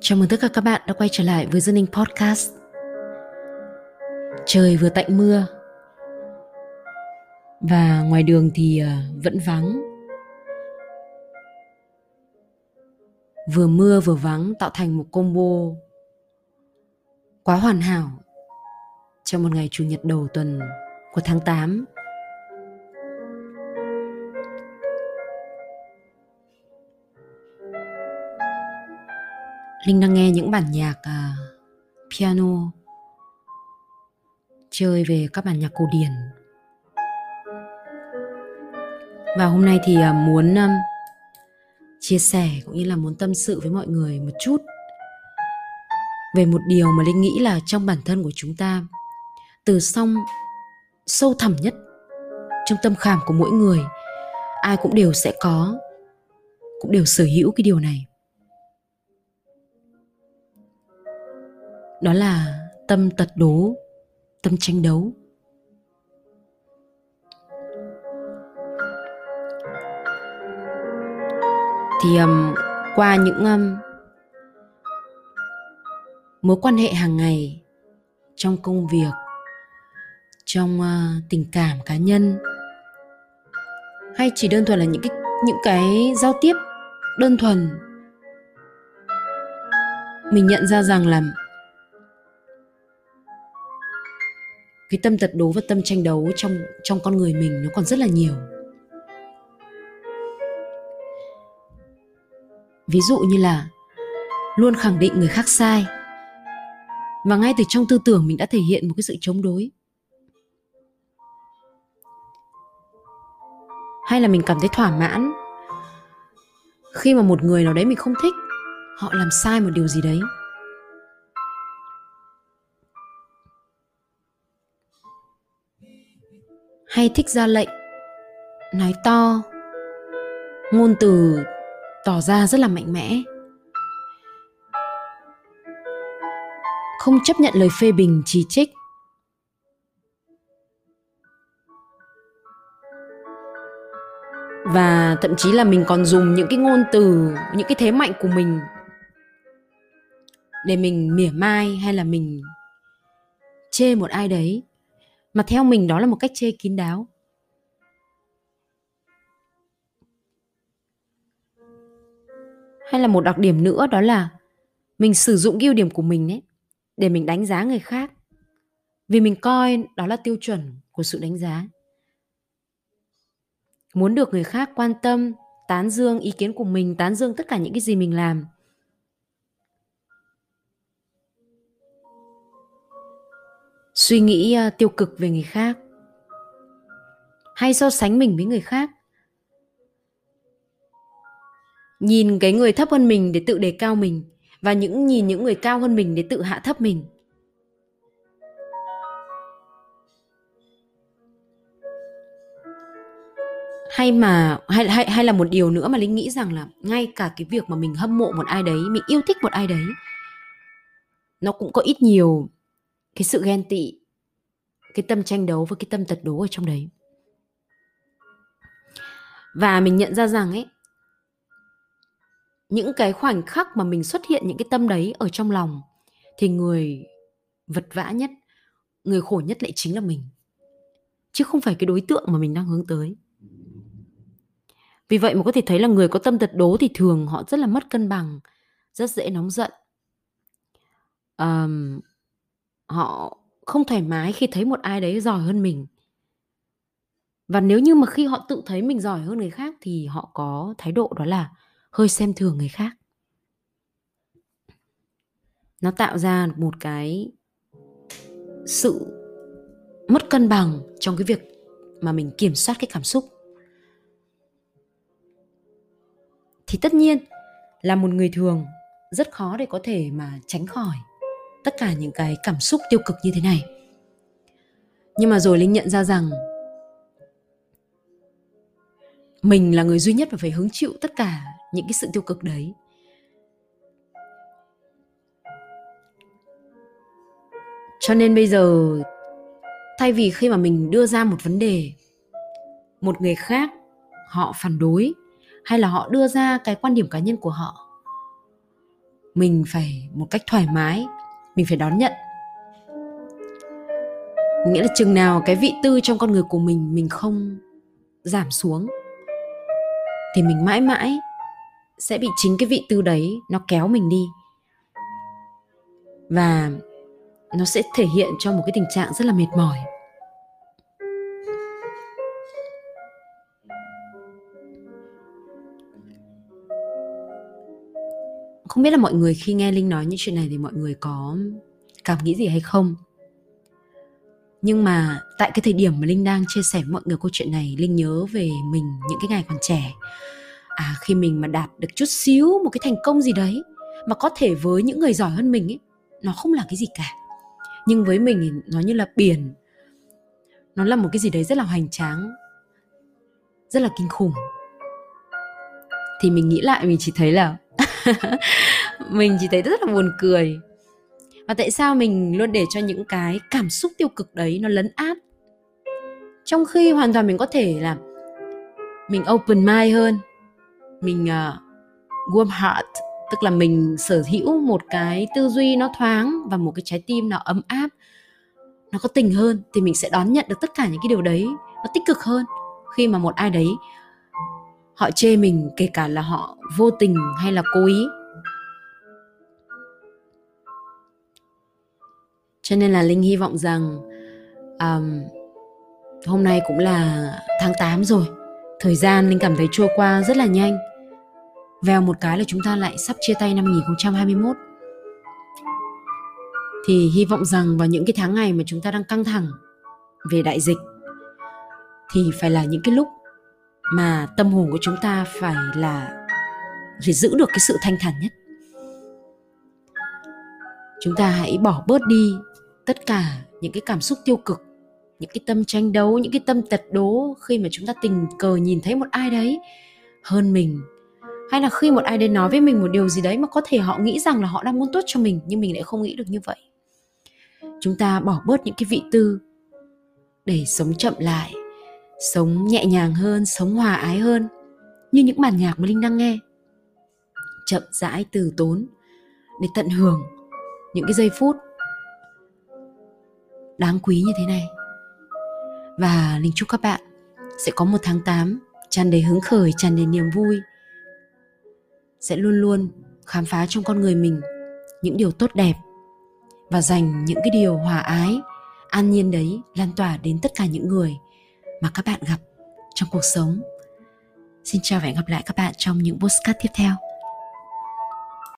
Chào mừng tất cả các bạn đã quay trở lại với Dương Ninh Podcast. Trời vừa tạnh mưa và ngoài đường thì ờ, vẫn vắng. Vừa mưa vừa vắng tạo thành một combo quá hoàn hảo trong một ngày chủ nhật đầu tuần của tháng 8 Linh đang nghe những bản nhạc uh, piano chơi về các bản nhạc cổ điển. Và hôm nay thì uh, muốn um, chia sẻ cũng như là muốn tâm sự với mọi người một chút về một điều mà linh nghĩ là trong bản thân của chúng ta từ song sâu thẳm nhất trong tâm khảm của mỗi người ai cũng đều sẽ có cũng đều sở hữu cái điều này. Đó là tâm tật đố tâm tranh đấu. Thì um, qua những um, mối quan hệ hàng ngày trong công việc trong uh, tình cảm cá nhân hay chỉ đơn thuần là những cái những cái giao tiếp đơn thuần mình nhận ra rằng là cái tâm tật đố và tâm tranh đấu trong trong con người mình nó còn rất là nhiều. Ví dụ như là luôn khẳng định người khác sai và ngay từ trong tư tưởng mình đã thể hiện một cái sự chống đối. Hay là mình cảm thấy thỏa mãn khi mà một người nào đấy mình không thích, họ làm sai một điều gì đấy. Hay thích ra lệnh? Nói to. Ngôn từ tỏ ra rất là mạnh mẽ. Không chấp nhận lời phê bình, chỉ trích. Và thậm chí là mình còn dùng những cái ngôn từ, những cái thế mạnh của mình để mình mỉa mai hay là mình chê một ai đấy mà theo mình đó là một cách chê kín đáo. Hay là một đặc điểm nữa đó là mình sử dụng ưu điểm của mình đấy để mình đánh giá người khác. Vì mình coi đó là tiêu chuẩn của sự đánh giá. Muốn được người khác quan tâm, tán dương ý kiến của mình, tán dương tất cả những cái gì mình làm suy nghĩ ờ, tiêu cực về người khác. Hay so sánh mình với người khác. Nhìn cái người thấp hơn mình để tự đề cao mình và những nhìn những người cao hơn mình để tự hạ thấp mình. Hay mà, hay hay hay là một điều nữa mà linh nghĩ rằng là ngay cả cái việc mà mình hâm mộ một ai đấy, mình yêu thích một ai đấy, nó cũng có ít nhiều cái sự ghen tị cái tâm tranh đấu và cái tâm tật đố ở trong đấy. Và mình nhận ra rằng ấy những cái khoảnh khắc mà mình xuất hiện những cái tâm đấy ở trong lòng thì người vật vã nhất người khổ nhất lại chính là mình. Chứ không phải cái đối tượng mà mình đang hướng tới. Vì vậy mà có thể thấy là người có tâm tật đố thì thường họ rất là mất cân bằng rất dễ nóng giận. Um, họ không thoải mái khi thấy một ai đấy giỏi hơn mình. Và nếu như mà khi họ tự thấy mình giỏi hơn người khác thì họ có thái độ đó là hơi xem thường người khác. Nó tạo ra một cái sự mất cân bằng trong cái việc mà mình kiểm soát cái cảm xúc. Thì tất nhiên là một người thường rất khó để có thể mà tránh khỏi tất cả những cái cảm xúc tiêu cực như thế này. Nhưng mà rồi linh nhận ra rằng mình là người duy nhất mà phải hứng chịu tất cả những cái sự tiêu cực đấy. Cho nên bây giờ, thay vì khi mà mình đưa ra một vấn đề, một người khác họ phản đối hay là họ đưa ra cái quan điểm cá nhân của họ, mình phải một cách thoải mái mình phải đón nhận. Nghĩa là chừng nào cái vị tư trong con người của mình mình không giảm xuống, thì mình mãi mãi sẽ bị chính cái vị tư đấy nó kéo mình đi. Và nó sẽ thể hiện cho một cái tình trạng rất là mệt mỏi. Không biết là mọi người khi nghe linh nói những chuyện này thì mọi người có cảm nghĩ gì hay không. Nhưng mà tại cái thời điểm mà linh đang chia sẻ với mọi người câu chuyện này, linh nhớ về mình, những cái ngày còn trẻ. À khi mình mà đạt được chút xíu một cái thành công gì đấy, mà có thể với những người giỏi hơn mình ấy, nó không là cái gì cả. Nhưng với mình thì nó như là biển. Nó là một cái gì đấy rất là hoành tráng, rất là kinh khủng. Thì mình nghĩ lại, mình chỉ thấy là mình chỉ thấy rất là buồn cười. Và tại sao mình luôn để cho những cái cảm xúc tiêu cực đấy nó lấn át? Trong khi hoàn toàn mình có thể là mình open mind hơn mình uh, warm heart tức là mình sở hữu một cái tư duy nó thoáng và một cái trái tim nó ấm áp nó có tình hơn thì mình sẽ đón nhận được tất cả những cái điều đấy nó tích cực hơn. Khi mà một ai đấy họ chê mình kể cả là họ vô tình hay là cố ý. Cho nên là linh hy vọng rằng um, hôm nay cũng là tháng 8 rồi. Thời gian linh cảm thấy trôi qua rất là nhanh. Vèo một cái là chúng ta lại sắp chia tay năm 2021 thì hy vọng rằng vào những cái tháng ngày mà chúng ta đang căng thẳng về đại dịch thì phải là những cái lúc mà tâm hồn của chúng ta phải là phải giữ được cái sự thanh thản nhất. Chúng ta hãy bỏ bớt đi tất cả những cái cảm xúc tiêu cực, những cái tâm tranh đấu, những cái tâm tật đố khi mà chúng ta tình cờ nhìn thấy một ai đấy hơn mình. Hay là khi một ai đấy nói với mình một điều gì đấy mà có thể họ nghĩ rằng là họ đang muốn tốt cho mình nhưng mình lại không nghĩ được như vậy. Chúng ta bỏ bớt những cái vị tư để sống chậm lại sống nhẹ nhàng hơn, sống hòa ái hơn, như những bản nhạc mà linh đang nghe. Chậm rãi từ tốn để tận hưởng những cái giây phút đáng quý như thế này. Và linh chúc các bạn sẽ có một tháng 8 tràn đầy hứng khởi, tràn đầy niềm vui, sẽ luôn luôn khám phá trong con người mình những điều tốt đẹp và dành những cái điều hòa ái, an nhiên đấy, lan tỏa đến tất cả những người mà các bạn gặp trong cuộc sống. Xin chào và hẹn gặp lại các bạn trong những postcard tiếp theo.